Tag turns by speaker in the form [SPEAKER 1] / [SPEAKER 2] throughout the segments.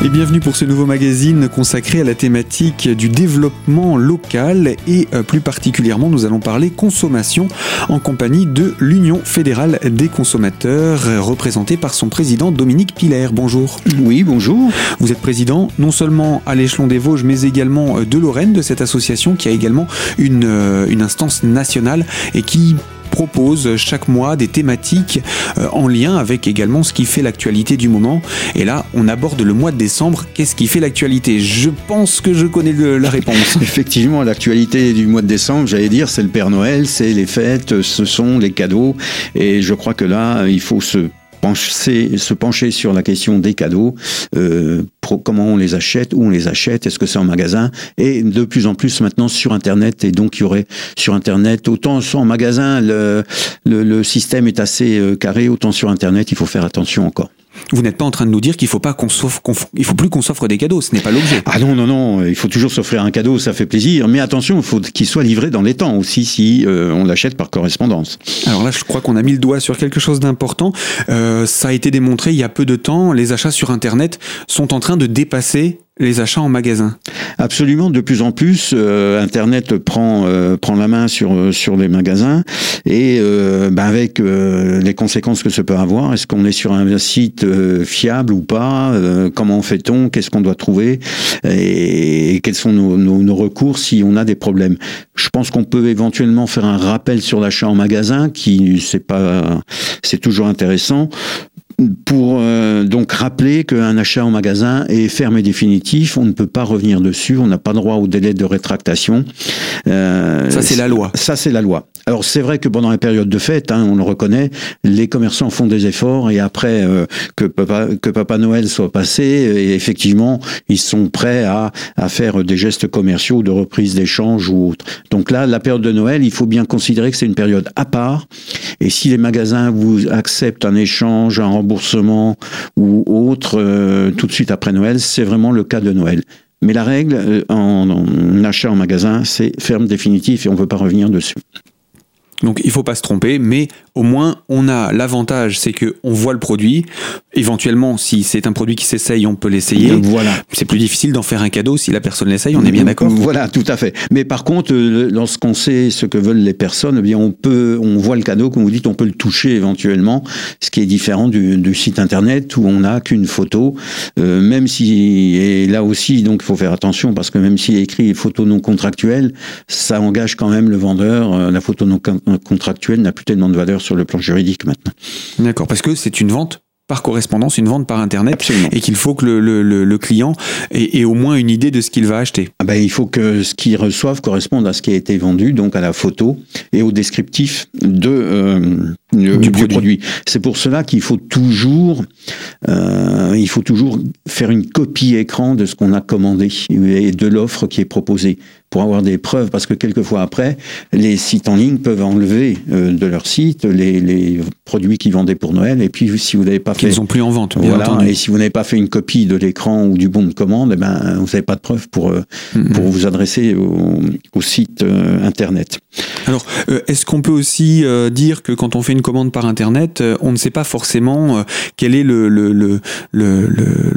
[SPEAKER 1] Et bienvenue pour ce nouveau magazine consacré à la thématique du développement local et euh, plus particulièrement nous allons parler consommation en compagnie de l'Union fédérale des consommateurs euh, représentée par son président Dominique Piller. Bonjour.
[SPEAKER 2] Oui, bonjour.
[SPEAKER 1] Vous êtes président non seulement à l'échelon des Vosges mais également euh, de Lorraine de cette association qui a également une, une instance nationale et qui propose chaque mois des thématiques euh, en lien avec également ce qui fait l'actualité du moment. Et là, on aborde le mois de décembre. Qu'est-ce qui fait l'actualité? Je pense que je connais la réponse.
[SPEAKER 2] Effectivement, l'actualité du mois de décembre, j'allais dire, c'est le Père Noël, c'est les fêtes, ce sont les cadeaux. Et je crois que là, il faut se se pencher sur la question des cadeaux, euh, comment on les achète, où on les achète, est-ce que c'est en magasin, et de plus en plus maintenant sur Internet, et donc il y aurait sur Internet, autant en magasin, le, le, le système est assez euh, carré, autant sur Internet, il faut faire attention encore.
[SPEAKER 1] Vous n'êtes pas en train de nous dire qu'il faut pas qu'on s'offre, il faut plus qu'on s'offre des cadeaux. Ce n'est pas l'objet.
[SPEAKER 2] Ah non non non, il faut toujours s'offrir un cadeau, ça fait plaisir. Mais attention, il faut qu'il soit livré dans les temps aussi si euh, on l'achète par correspondance.
[SPEAKER 1] Alors là, je crois qu'on a mis le doigt sur quelque chose d'important. Euh, ça a été démontré il y a peu de temps. Les achats sur Internet sont en train de dépasser les achats en magasin.
[SPEAKER 2] Absolument, de plus en plus, euh, Internet prend euh, prend la main sur sur les magasins et euh, ben avec les conséquences que ça peut avoir. Est-ce qu'on est sur un site fiable ou pas Comment fait-on Qu'est-ce qu'on doit trouver et, quels sont nos, nos, nos, recours si on a des problèmes Je pense qu'on peut éventuellement faire un rappel sur l'achat en magasin, qui c'est pas c'est toujours intéressant pour euh, donc rappeler qu'un achat en magasin est ferme et définitif, on ne peut pas revenir dessus, on n'a pas droit au délai de rétractation.
[SPEAKER 1] Euh, ça c'est la loi.
[SPEAKER 2] Ça c'est la loi. Alors c'est vrai que pendant la période de fête, hein, on le reconnaît, les commerçants font des efforts et après euh, que, papa, que Papa Noël soit passé, et effectivement, ils sont prêts à, à faire des gestes commerciaux de reprise d'échange ou autre. Donc là, la période de Noël, il faut bien considérer que c'est une période à part. Et si les magasins vous acceptent un échange, un remboursement ou autre euh, tout de suite après Noël, c'est vraiment le cas de Noël. Mais la règle euh, en, en achat en magasin, c'est ferme définitif et on ne veut pas revenir dessus.
[SPEAKER 1] Donc il faut pas se tromper, mais au moins on a l'avantage, c'est que on voit le produit. Éventuellement, si c'est un produit qui s'essaye, on peut l'essayer.
[SPEAKER 2] Voilà.
[SPEAKER 1] C'est plus difficile d'en faire un cadeau si la personne l'essaye. On est bien d'accord.
[SPEAKER 2] Voilà, tout à fait. Mais par contre, euh, lorsqu'on sait ce que veulent les personnes, eh bien on peut, on voit le cadeau, comme vous dites, on peut le toucher éventuellement, ce qui est différent du, du site internet où on n'a qu'une photo. Euh, même si, et là aussi, donc il faut faire attention parce que même s'il est écrit photo non contractuelle, ça engage quand même le vendeur. Euh, la photo non contractuelle n'a plus tellement de valeur sur le plan juridique maintenant.
[SPEAKER 1] D'accord, parce que c'est une vente par correspondance, une vente par Internet,
[SPEAKER 2] Absolument.
[SPEAKER 1] et qu'il faut que le, le, le, client ait, ait, au moins une idée de ce qu'il va acheter.
[SPEAKER 2] Ah ben, il faut que ce qu'il reçoive corresponde à ce qui a été vendu, donc à la photo et au descriptif de, euh, du, du, produit. produit. C'est pour cela qu'il faut toujours, euh, il faut toujours faire une copie écran de ce qu'on a commandé et de l'offre qui est proposée pour avoir des preuves, parce que quelquefois après, les sites en ligne peuvent enlever euh, de leur site les, les produits qu'ils vendaient pour Noël, et puis si vous n'avez pas
[SPEAKER 1] fait... Ils sont plus en vente,
[SPEAKER 2] bien
[SPEAKER 1] voilà,
[SPEAKER 2] entendu. Et si vous n'avez pas fait une copie de l'écran ou du bon de commande, eh ben, vous n'avez pas de preuves pour, mm -hmm. pour vous adresser au, au site euh, Internet.
[SPEAKER 1] Alors, euh, est-ce qu'on peut aussi euh, dire que quand on fait une commande par Internet, euh, on ne sait pas forcément quel est le, le, le, le,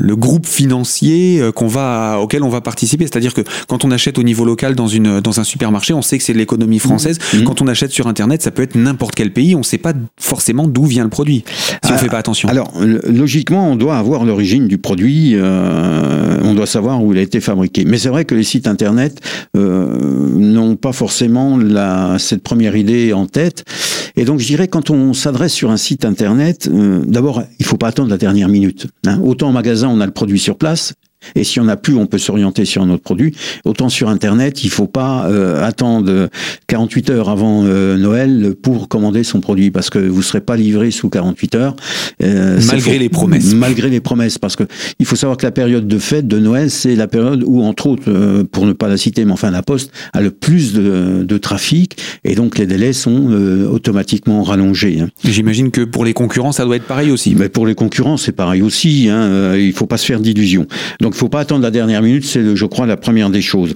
[SPEAKER 1] le groupe financier qu'on va, auquel on va participer? C'est-à-dire que quand on achète au niveau local dans, une, dans un supermarché, on sait que c'est de l'économie française. Mmh. Quand on achète sur Internet, ça peut être n'importe quel pays, on ne sait pas forcément d'où vient le produit, si ah, on ne fait pas attention.
[SPEAKER 2] Alors, logiquement, on doit avoir l'origine du produit, euh, on doit savoir où il a été fabriqué. Mais c'est vrai que les sites Internet euh, n'ont pas forcément la cette première idée en tête. Et donc, je dirais, quand on s'adresse sur un site internet, euh, d'abord, il faut pas attendre la dernière minute. Hein. Autant en magasin, on a le produit sur place, et si on n'a plus, on peut s'orienter sur un autre produit. Autant sur Internet, il faut pas euh, attendre 48 heures avant euh, Noël pour commander son produit, parce que vous serez pas livré sous 48 heures.
[SPEAKER 1] Euh, malgré les promesses.
[SPEAKER 2] Malgré les promesses, parce que il faut savoir que la période de fête de Noël, c'est la période où, entre autres, euh, pour ne pas la citer, mais enfin la Poste a le plus de, de trafic, et donc les délais sont euh, automatiquement rallongés. Hein.
[SPEAKER 1] J'imagine que pour les concurrents, ça doit être pareil aussi.
[SPEAKER 2] Mais pour les concurrents, c'est pareil aussi. Hein. Il faut pas se faire d'illusions. Donc Donc faut pas attendre la dernière minute, c'est je crois la première des choses.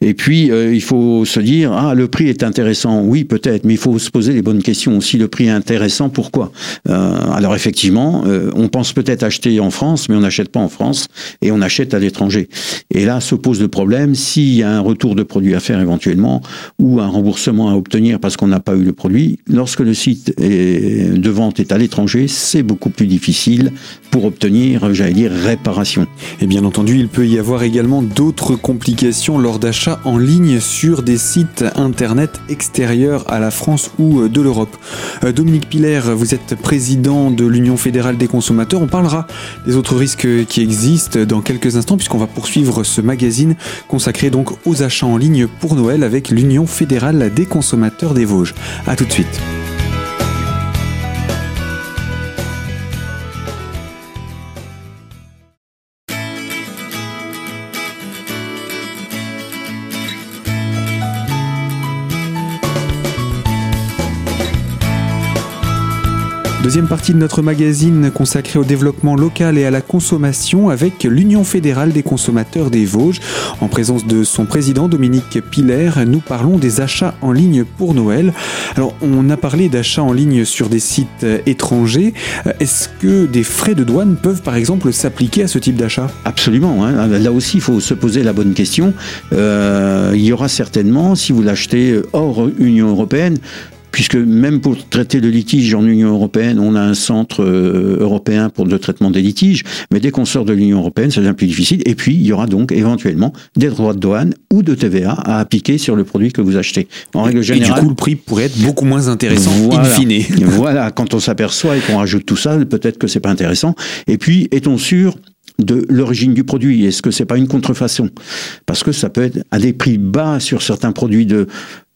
[SPEAKER 2] Et puis il faut se dire ah le prix est intéressant, oui peut-être, mais il faut se poser les bonnes questions. Si le prix est intéressant, pourquoi? Alors effectivement, on pense peut-être acheter en France, mais on n'achète pas en France et on achète à l'étranger. Et là se pose le problème s'il y a un retour de produit à faire éventuellement ou un remboursement à obtenir parce qu'on n'a pas eu le produit. Lorsque le site de vente est à l'étranger, c'est beaucoup plus difficile pour obtenir, j'allais dire, réparation.
[SPEAKER 1] Et bien entendu, il peut y avoir également d'autres complications lors d'achats en ligne sur des sites internet extérieurs à la France ou de l'Europe. Euh, Dominique Piller, vous êtes président de l'Union fédérale des consommateurs. On parlera des autres risques qui existent dans quelques instants puisqu'on va poursuivre ce magazine consacré donc aux achats en ligne pour Noël avec l'Union fédérale des consommateurs des Vosges. A tout de suite. Deuxième partie de notre magazine consacrée au développement local et à la consommation avec l'Union fédérale des consommateurs des Vosges. En présence de son président Dominique Piller, nous parlons des achats en ligne pour Noël. Alors, on a parlé d'achats en ligne sur des sites étrangers. Est-ce que des frais de douane peuvent par exemple s'appliquer à ce type d'achat?
[SPEAKER 2] Absolument. Hein. Là aussi, il faut se poser la bonne question. Euh, il y aura certainement, si vous l'achetez hors Union européenne, puisque même pour traiter le litige en Union européenne, on a un centre euh, européen pour le traitement des litiges, mais dès qu'on sort de l'Union européenne, ça devient plus difficile. Et puis, il y aura donc éventuellement des droits de douane ou de TVA à appliquer sur le produit que vous achetez.
[SPEAKER 1] En règle générale. Et du coup, le prix pourrait être beaucoup moins intéressant,
[SPEAKER 2] voilà,
[SPEAKER 1] in fine.
[SPEAKER 2] voilà, quand on s'aperçoit et qu'on rajoute tout ça, peut-être que c'est pas intéressant. Et puis, est-on sûr de l'origine du produit? Est-ce que c'est pas une contrefaçon? Parce que ça peut être à des prix bas sur certains produits de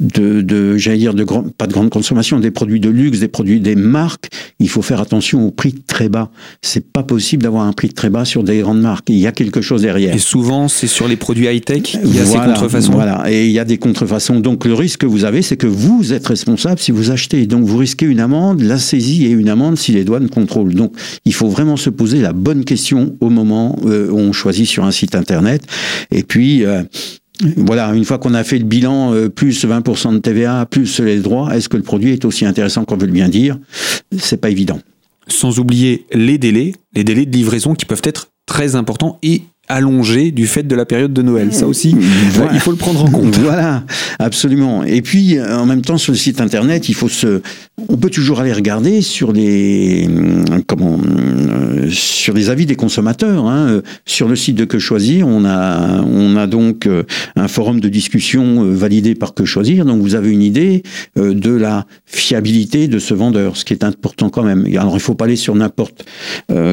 [SPEAKER 2] de, de j'allais dire de grand, pas de grande consommation, des produits de luxe, des produits des marques. Il faut faire attention au prix très bas. C'est pas possible d'avoir un prix très bas sur des grandes marques. Il y a quelque chose derrière.
[SPEAKER 1] Et souvent, c'est sur les produits high tech. Il y a
[SPEAKER 2] voilà,
[SPEAKER 1] ces contrefaçons.
[SPEAKER 2] Voilà. Et il y a des contrefaçons. Donc le risque que vous avez, c'est que vous êtes responsable si vous achetez. Donc vous risquez une amende, la saisie et une amende si les douanes contrôlent. Donc il faut vraiment se poser la bonne question au moment euh, où on choisit sur un site internet. Et puis euh, voilà, une fois qu'on a fait le bilan, euh, plus 20% de TVA, plus les droits, est-ce que le produit est aussi intéressant qu'on veut le bien dire? C'est pas évident.
[SPEAKER 1] Sans oublier les délais, les délais de livraison qui peuvent être très importants et allongé du fait de la période de Noël. Ça aussi, voilà. il faut le prendre en compte.
[SPEAKER 2] Voilà, absolument. Et puis, euh, en même temps, sur le site internet, il faut se, on peut toujours aller regarder sur les, euh, comment, euh, sur les avis des consommateurs. Hein. Sur le site de Que Choisir, on a, on a donc un forum de discussion validé par Que Choisir. Donc, vous avez une idée de la fiabilité de ce vendeur, ce qui est important quand même. Alors, il faut pas aller sur n'importe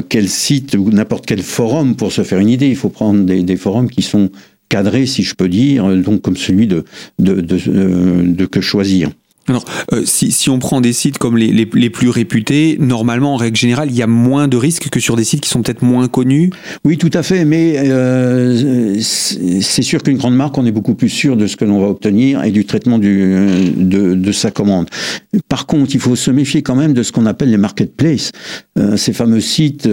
[SPEAKER 2] quel site ou n'importe quel forum pour se faire une idée. Il faut prendre des, forums qui sont cadrés, si je peux dire, donc comme celui de, de, de Que Choisir.
[SPEAKER 1] Alors, euh, si, on prend des sites comme les, les, plus réputés, normalement, en règle générale, il y a moins de risques que sur des sites qui sont peut-être moins connus
[SPEAKER 2] Oui, tout à fait, mais euh, c'est sûr qu'une grande marque, on est beaucoup plus sûr de ce que l'on va obtenir et du traitement de, de, sa commande. Par contre, il faut se méfier quand même de ce qu'on appelle les marketplaces, euh, ces fameux sites,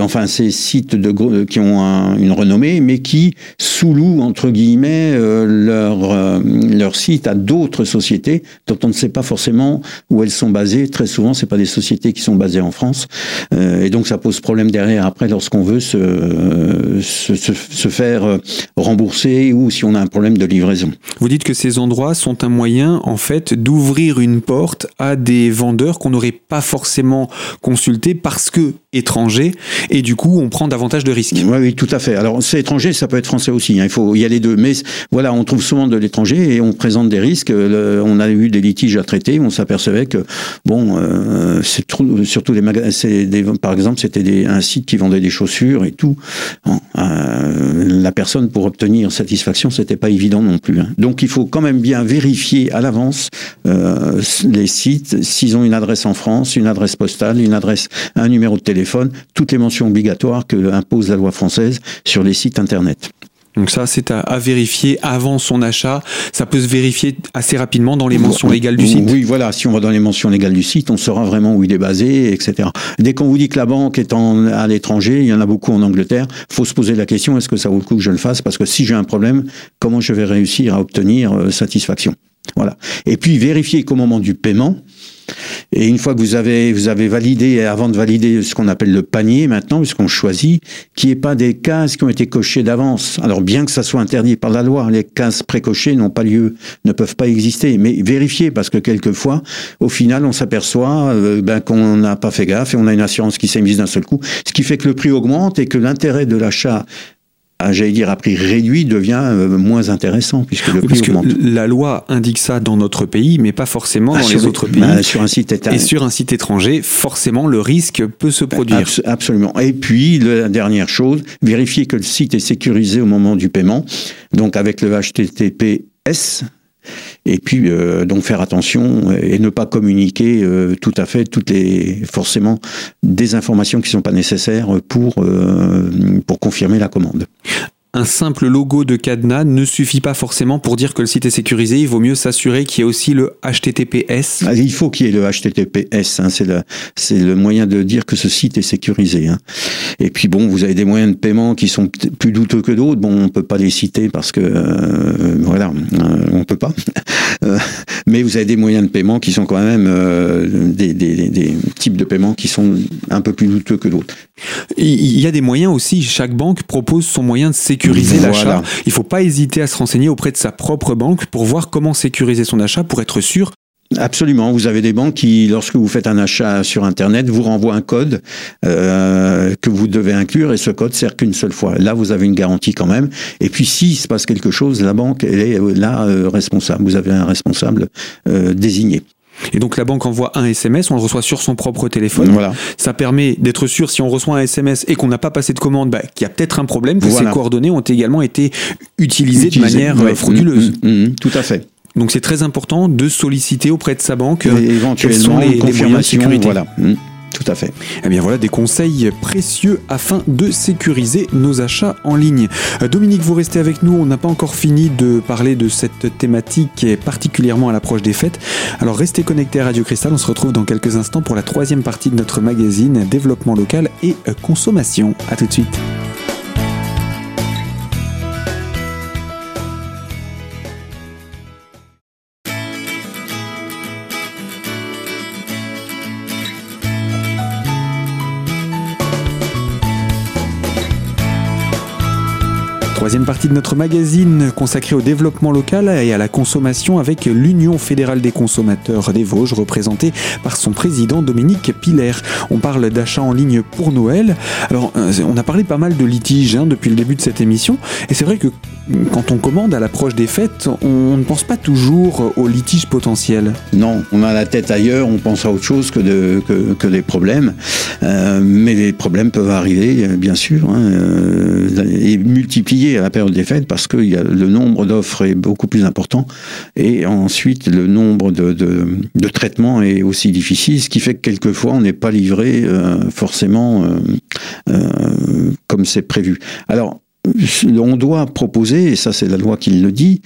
[SPEAKER 2] enfin ces sites de, qui ont un, une renommée, mais qui sous-louent, entre guillemets, leur, leur site à d'autres sociétés dont on ne sait pas forcément où elles sont basées. Très souvent, c'est pas des sociétés qui sont basées en France, euh, et donc ça pose problème derrière après lorsqu'on veut se, se, se, se, faire rembourser ou si on a un problème de livraison.
[SPEAKER 1] Vous dites que ces endroits sont un moyen, en fait, d'ouvrir une porte à des vendeurs qu'on n'aurait pas forcément consultés parce que étrangers, et du coup, on prend davantage de risques.
[SPEAKER 2] Oui, oui, tout à fait. Alors, c'est étranger, ça peut être français aussi. Hein. Il faut, il y a les deux. Mais voilà, on trouve souvent de l'étranger et on présente des risques. Le, on a eu des litiges à traiter, on s'apercevait que, bon, euh, c'est surtout les magasins, par exemple, c'était un site qui vendait des chaussures et tout. Euh, la personne, pour obtenir satisfaction, c'était pas évident non plus. Hein. Donc, il faut quand même bien vérifier à l'avance euh, les sites, s'ils ont une adresse en France, une adresse postale, une adresse, un numéro de téléphone, toutes les mentions obligatoires que impose la loi française sur les sites Internet.
[SPEAKER 1] Donc ça, c'est à, vérifier avant son achat. Ça peut se vérifier assez rapidement dans les mentions légales du site.
[SPEAKER 2] Oui, voilà. Si on va dans les mentions légales du site, on saura vraiment où il est basé, etc. Dès qu'on vous dit que la banque est en, à l'étranger, il y en a beaucoup en Angleterre, faut se poser la question est-ce que ça vaut le coup que je le fasse? Parce que si j'ai un problème, comment je vais réussir à obtenir euh, satisfaction? Voilà. Et puis vérifier qu'au moment du paiement, et une fois que vous avez, vous avez validé, avant de valider ce qu'on appelle le panier maintenant, puisqu'on choisit, qu'il n'y ait pas des cases qui ont été cochées d'avance. Alors bien que ça soit interdit par la loi, les cases précochées n'ont pas lieu, ne peuvent pas exister. Mais vérifiez, parce que quelquefois, au final, on s'aperçoit euh, ben, qu'on n'a pas fait gaffe et on a une assurance qui s'est d'un seul coup, ce qui fait que le prix augmente et que l'intérêt de l'achat j'allais dire à prix réduit, devient euh, moins intéressant puisque le prix augmente.
[SPEAKER 1] La loi indique ça dans notre pays, mais pas forcément ah, dans les autres pays.
[SPEAKER 2] Bah, sur un site
[SPEAKER 1] Et sur un site étranger, forcément, le risque peut se produire.
[SPEAKER 2] absolument. Et puis, la dernière chose, vérifier que le site est sécurisé au moment du paiement. Donc, avec le HTTPS, et puis euh, donc faire attention et ne pas communiquer euh, tout à fait toutes les forcément des informations qui sont pas nécessaires pour euh, pour confirmer la commande
[SPEAKER 1] un simple logo de cadenas ne suffit pas forcément pour dire que le site est sécurisé. Il vaut mieux s'assurer qu'il y ait aussi le HTTPS.
[SPEAKER 2] Ah, il faut qu'il y ait le HTTPS. Hein. c'est le, c'est le moyen de dire que ce site est sécurisé. Hein. Et puis bon, vous avez des moyens de paiement qui sont plus douteux que d'autres. Bon, on peut pas les citer parce que euh, voilà, euh, on peut pas. Euh, mais vous avez des moyens de paiement qui sont quand même des, des, des types de paiement qui sont un peu plus douteux que d'autres.
[SPEAKER 1] Il y a des moyens aussi. Chaque banque propose son moyen de sécuriser sécuriser l'achat. Il ne faut pas hésiter à se renseigner auprès de sa propre banque pour voir comment sécuriser son achat pour être sûr
[SPEAKER 2] Absolument. Vous avez des banques qui, lorsque vous faites un achat sur Internet, vous renvoient un code euh, que vous devez inclure et ce code sert qu'une seule fois. Là, vous avez une garantie quand même. Et puis, s'il se passe quelque chose, la banque elle est là euh, responsable. Vous avez un responsable euh, désigné.
[SPEAKER 1] Et donc la banque envoie un SMS, on le reçoit sur son propre téléphone.
[SPEAKER 2] Voilà.
[SPEAKER 1] Ça permet d'être sûr si on reçoit un SMS et qu'on n'a pas passé de commande, bah, qu'il y a peut-être un problème, que ces coordonnées ont également été utilisées de manière euh, frauduleuse.
[SPEAKER 2] Mmh, mmh, mmh, tout à fait.
[SPEAKER 1] Donc c'est très important de solliciter auprès de sa banque
[SPEAKER 2] et éventuellement les, confirmation, Voilà. Tout à fait.
[SPEAKER 1] Eh bien voilà des conseils précieux afin de sécuriser nos achats en ligne. Euh, Dominique, vous restez avec nous. On n'a pas encore fini de parler de cette thématique particulièrement à l'approche des fêtes. Alors restez connectés à Radio Cristal. On se retrouve dans quelques instants pour la troisième partie de notre magazine Développement local et consommation. À tout de suite. Troisième partie de notre magazine consacrée au développement local et à la consommation avec l'Union fédérale des consommateurs des Vosges, représentée par son président Dominique Piller. On parle d'achat en ligne pour Noël. Alors, euh, on a parlé pas mal de litiges hein, depuis le début de cette émission, et c'est vrai que quand on commande à l'approche des fêtes, on ne pense pas toujours aux litiges potentiels.
[SPEAKER 2] Non, on a la tête ailleurs, on pense à autre chose que, que, des problèmes. Euh, mais les problèmes peuvent arriver, bien sûr, hein, euh, et multiplier à la période des fêtes parce que le nombre d'offres est beaucoup plus important et ensuite le nombre de, traitements est aussi difficile, ce qui fait que quelquefois on n'est pas livré euh, forcément euh, euh, comme c'est prévu. Alors on doit proposer, et ça c'est la loi qui le dit,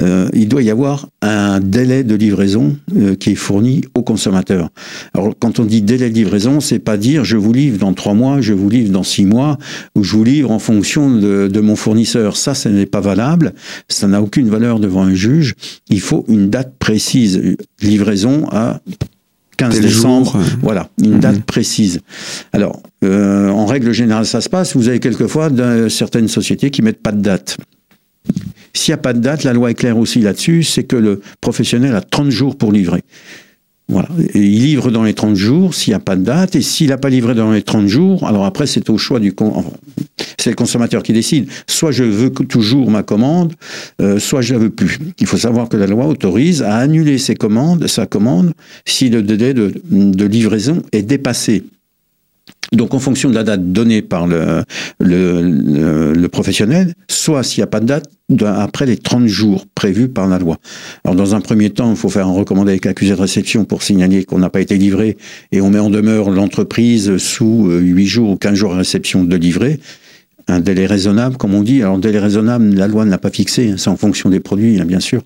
[SPEAKER 2] euh, il doit y avoir un délai de livraison euh, qui est fourni au consommateur. Alors quand on dit délai de livraison, c'est pas dire je vous livre dans trois mois, je vous livre dans six mois, ou je vous livre en fonction de, de mon fournisseur. Ça, ce n'est pas valable, ça n'a aucune valeur devant un juge. Il faut une date précise, livraison à 15 décembre, voilà, une mhm. date précise. Alors, euh, en règle générale, ça se passe. Vous avez quelquefois certaines sociétés qui mettent pas de date. S'il n'y a pas de date, la loi est claire aussi là-dessus, c'est que le professionnel a 30 jours pour livrer. Voilà. Il livre dans les 30 jours s'il n'y a pas de date, et s'il n'a pas livré dans les 30 jours, alors après c'est au choix du c'est le consommateur qui décide. Soit je veux toujours ma commande, euh, soit je la veux plus. Il faut savoir que la loi autorise à annuler ses commandes, sa commande, si le délai de livraison est dépassé. Donc, en fonction de la date donnée par le, le, professionnel, soit s'il n'y a pas de date, après les 30 jours prévus par la loi. Alors, dans un premier temps, il faut faire un recommandé avec accusé de réception pour signaler qu'on n'a pas été livré et on met en demeure l'entreprise sous 8 euh, jours ou 15 jours à réception de livrer un délai raisonnable, comme on dit. Alors, délai raisonnable, la loi ne l'a pas fixé, hein, c'est en fonction des produits, hein, bien sûr.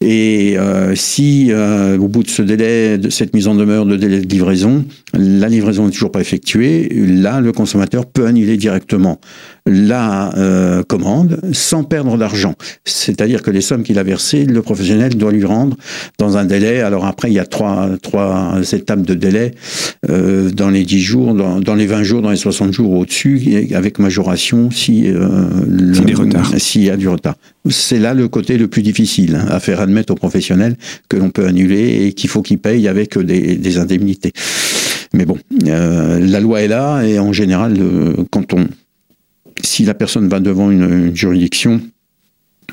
[SPEAKER 2] Et euh, si, euh, au bout de ce délai, de cette mise en demeure de délai de livraison, la livraison n'est toujours pas effectuée, là, le consommateur peut annuler directement la euh, commande sans perdre d'argent. C'est-à-dire que les sommes qu'il a versées, le professionnel doit lui rendre dans un délai. Alors après, il y a trois, trois étapes de délai euh, dans les 10 jours, dans, les 20 jours, dans les 60 jours au-dessus, avec majoration si euh, s'il y a du retard. C'est là le côté le plus difficile hein, à faire admettre aux professionnels que l'on peut annuler et qu'il faut qu'ils payent avec des, des indemnités. Mais bon, euh, la loi est là et en général, euh, quand on si la personne va devant une, juridiction,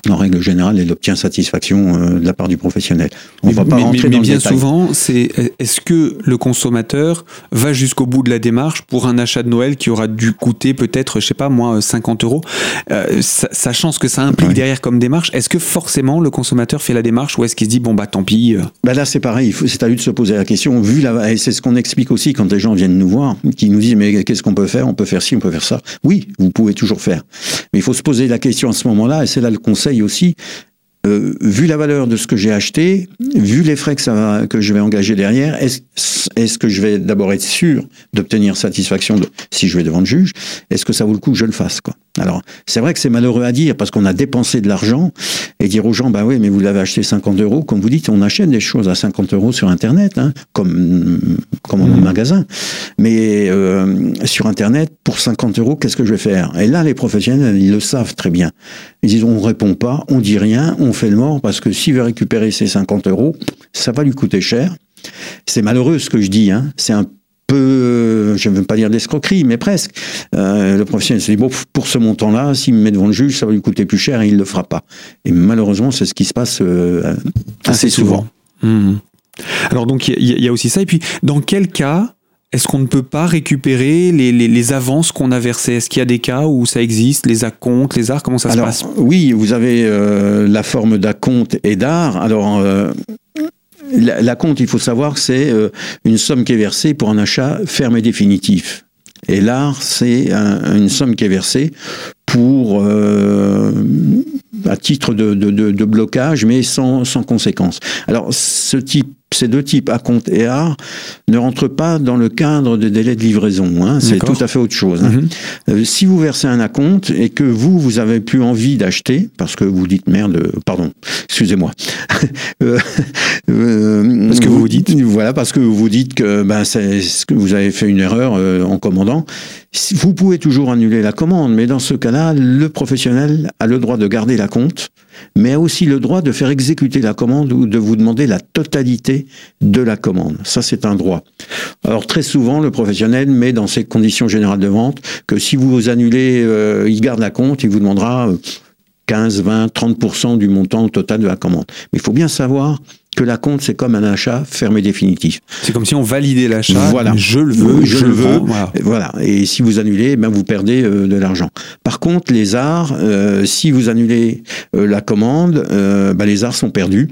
[SPEAKER 2] en règle générale, elle obtient satisfaction euh, de la part du professionnel.
[SPEAKER 1] On mais, va pas rentrer mais, dans bien souvent, c'est est-ce que le consommateur va jusqu'au bout de la démarche pour un achat de Noël qui aura dû coûter peut-être, je sais pas moi, 50 euros, euh, sachant ce que ça implique derrière comme démarche. Est-ce que forcément le consommateur fait la démarche ou est-ce qu'il se dit bon bah tant pis euh.
[SPEAKER 2] bah Là c'est pareil, c'est à lui de se poser la question. Vu la, et c'est ce qu'on explique aussi quand les gens viennent nous voir, qui nous disent mais qu'est-ce qu'on peut faire? On peut faire ci, on peut faire ça. Oui, vous pouvez toujours faire, mais il faut se poser la question à ce moment-là et c'est là le conseil aussi, euh, vu la valeur de ce que j'ai acheté, vu les frais que, je vais engager derrière, est-ce est que je vais d'abord être sûr d'obtenir satisfaction si je vais devant le juge Est-ce que ça vaut le coup que je le fasse Alors, c'est vrai que c'est malheureux à dire parce qu'on a dépensé de l'argent et dire aux gens, bah oui, mais vous l'avez acheté 50 euros. Comme vous dites, on achète des choses à 50 euros sur Internet, hein, comme, comme en mmh. magasin. Mais euh, sur Internet, pour 50 euros, qu'est-ce que je vais faire? Et là, les professionnels, ils le savent très bien. Ils disent, on répond pas, on dit rien, on fait le mort parce que s'il veut récupérer ses 50 euros, ça va lui coûter cher. C'est malheureux ce que je dis, hein. c'est un peu, je ne veux pas dire d'escroquerie, mais presque. Euh, le professionnel se dit, bon, pour ce montant-là, s'il me met devant le juge, ça va lui coûter plus cher et il ne le fera pas. Et malheureusement, c'est ce qui se passe euh, assez, souvent.
[SPEAKER 1] Mmh. Alors donc, il y, y, a aussi ça. Et puis, dans quel cas est-ce qu'on ne peut pas récupérer les, les, les avances qu'on a versées? Est-ce qu'il y a des cas où ça existe, les acomptes, les arts? Comment ça
[SPEAKER 2] Alors,
[SPEAKER 1] se passe?
[SPEAKER 2] Oui, vous avez euh, la forme d'acompte et d'art. Alors, euh, l'acompte, il faut savoir c'est euh, une somme qui est versée pour un achat ferme et définitif. Et l'art, c'est un, une somme qui est versée pour euh, à titre de, de, blocage, mais sans, sans conséquence. Alors, ce type ces deux types, compte et art, ne rentrent pas dans le cadre des délais de livraison. Hein. C'est tout à fait autre chose. Hein. Mhm. Euh, si vous versez un acompte et que vous, vous avez plus envie d'acheter, parce que vous dites merde, euh, pardon, excusez-moi.
[SPEAKER 1] Euh, parce que vous vous dites
[SPEAKER 2] Voilà, parce que vous vous dites que, ben, ce que vous avez fait une erreur en commandant. Vous pouvez toujours annuler la commande, mais dans ce cas-là, le professionnel a le droit de garder la compte mais a aussi le droit de faire exécuter la commande ou de vous demander la totalité de la commande. Ça, c'est un droit. Alors très souvent, le professionnel met dans ses conditions générales de vente que si vous annulez, euh, il garde la compte, il vous demandera 15, 20, 30% du montant total de la commande. Mais il faut bien savoir que la compte, c'est comme un achat fermé définitif.
[SPEAKER 1] C'est comme si on validait l'achat. Voilà. Je le veux, je, le veux.
[SPEAKER 2] Voilà. Et si vous annulez, ben vous perdez euh, de l'argent. Par contre, les arts, euh, si vous annulez euh, la commande, ben les arts sont perdus.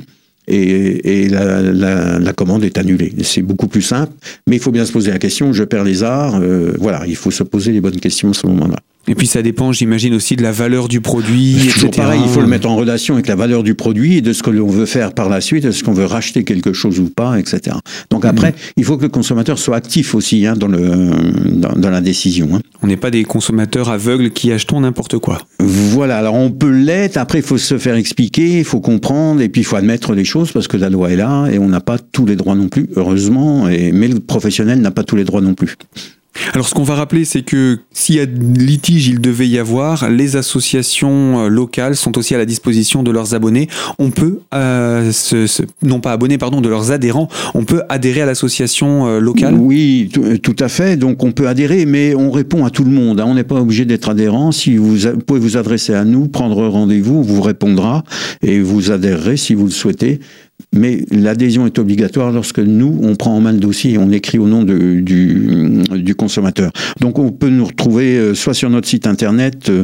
[SPEAKER 2] Et, et la, la, la, commande est annulée. C'est beaucoup plus simple, mais il faut bien se poser la question, je perds les arts, voilà, il faut se poser les bonnes questions à ce moment-là.
[SPEAKER 1] Et puis ça dépend, j'imagine aussi de la valeur du produit.
[SPEAKER 2] C'est toujours pareil, il faut le mettre en relation avec la valeur du produit et de ce que l'on veut faire par la suite, est-ce qu'on veut racheter quelque chose ou pas, etc. Donc mhm. après, il faut que le consommateur soit actif aussi hein, dans, le, dans, dans la décision. Hein.
[SPEAKER 1] On n'est pas des consommateurs aveugles qui achetons n'importe quoi.
[SPEAKER 2] Voilà, alors on peut l'être, après il faut se faire expliquer, il faut comprendre, et puis il faut admettre les choses parce que la loi est là et on n'a pas tous les droits non plus, heureusement, et, mais le professionnel n'a pas tous les droits non plus.
[SPEAKER 1] Alors ce qu'on va rappeler, c'est que s'il y a litige, il devait y avoir, les associations euh, locales sont aussi à la disposition de leurs abonnés. On peut, euh, se, non pas abonnés, pardon, de leurs adhérents, on peut adhérer à l'association euh, locale
[SPEAKER 2] Oui, tout, tout, à fait. Donc on peut adhérer, mais on répond à tout le monde. Hein. On n'est pas obligé d'être adhérent. Si vous, vous, pouvez vous adresser à nous, prendre rendez-vous, on vous répondra et vous adhérerez si vous le souhaitez mais l'adhésion est obligatoire lorsque nous, on prend en main le dossier et on écrit au nom de, du, du, consommateur. Donc on peut nous retrouver euh, soit sur notre site internet euh,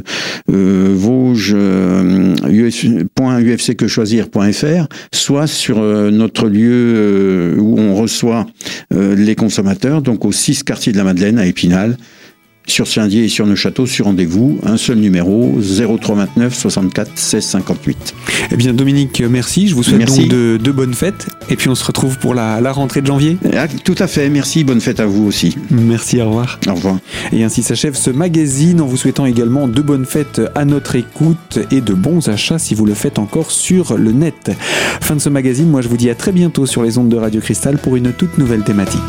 [SPEAKER 2] euh vosges.ufcquechoisir.fr, euh, soit sur notre lieu où on reçoit les consommateurs, donc au 6 quartier de la Madeleine à Épinal, sur Saint-Dié et sur Neuchâteau sur rendez-vous. Un seul numéro 0329 64 16 58.
[SPEAKER 1] Eh bien Dominique, merci. Je vous souhaite donc de, bonnes fêtes. Et puis on se retrouve pour la, rentrée de janvier.
[SPEAKER 2] Ah, tout à fait. Merci. Bonne fête à vous aussi.
[SPEAKER 1] Merci. Au revoir.
[SPEAKER 2] Au revoir.
[SPEAKER 1] Et ainsi s'achève ce magazine en vous souhaitant également de bonnes fêtes à notre écoute et de bons achats si vous le faites encore sur le net. Fin de ce magazine. Moi je vous dis à très bientôt sur les ondes de Radio Cristal pour une toute nouvelle thématique.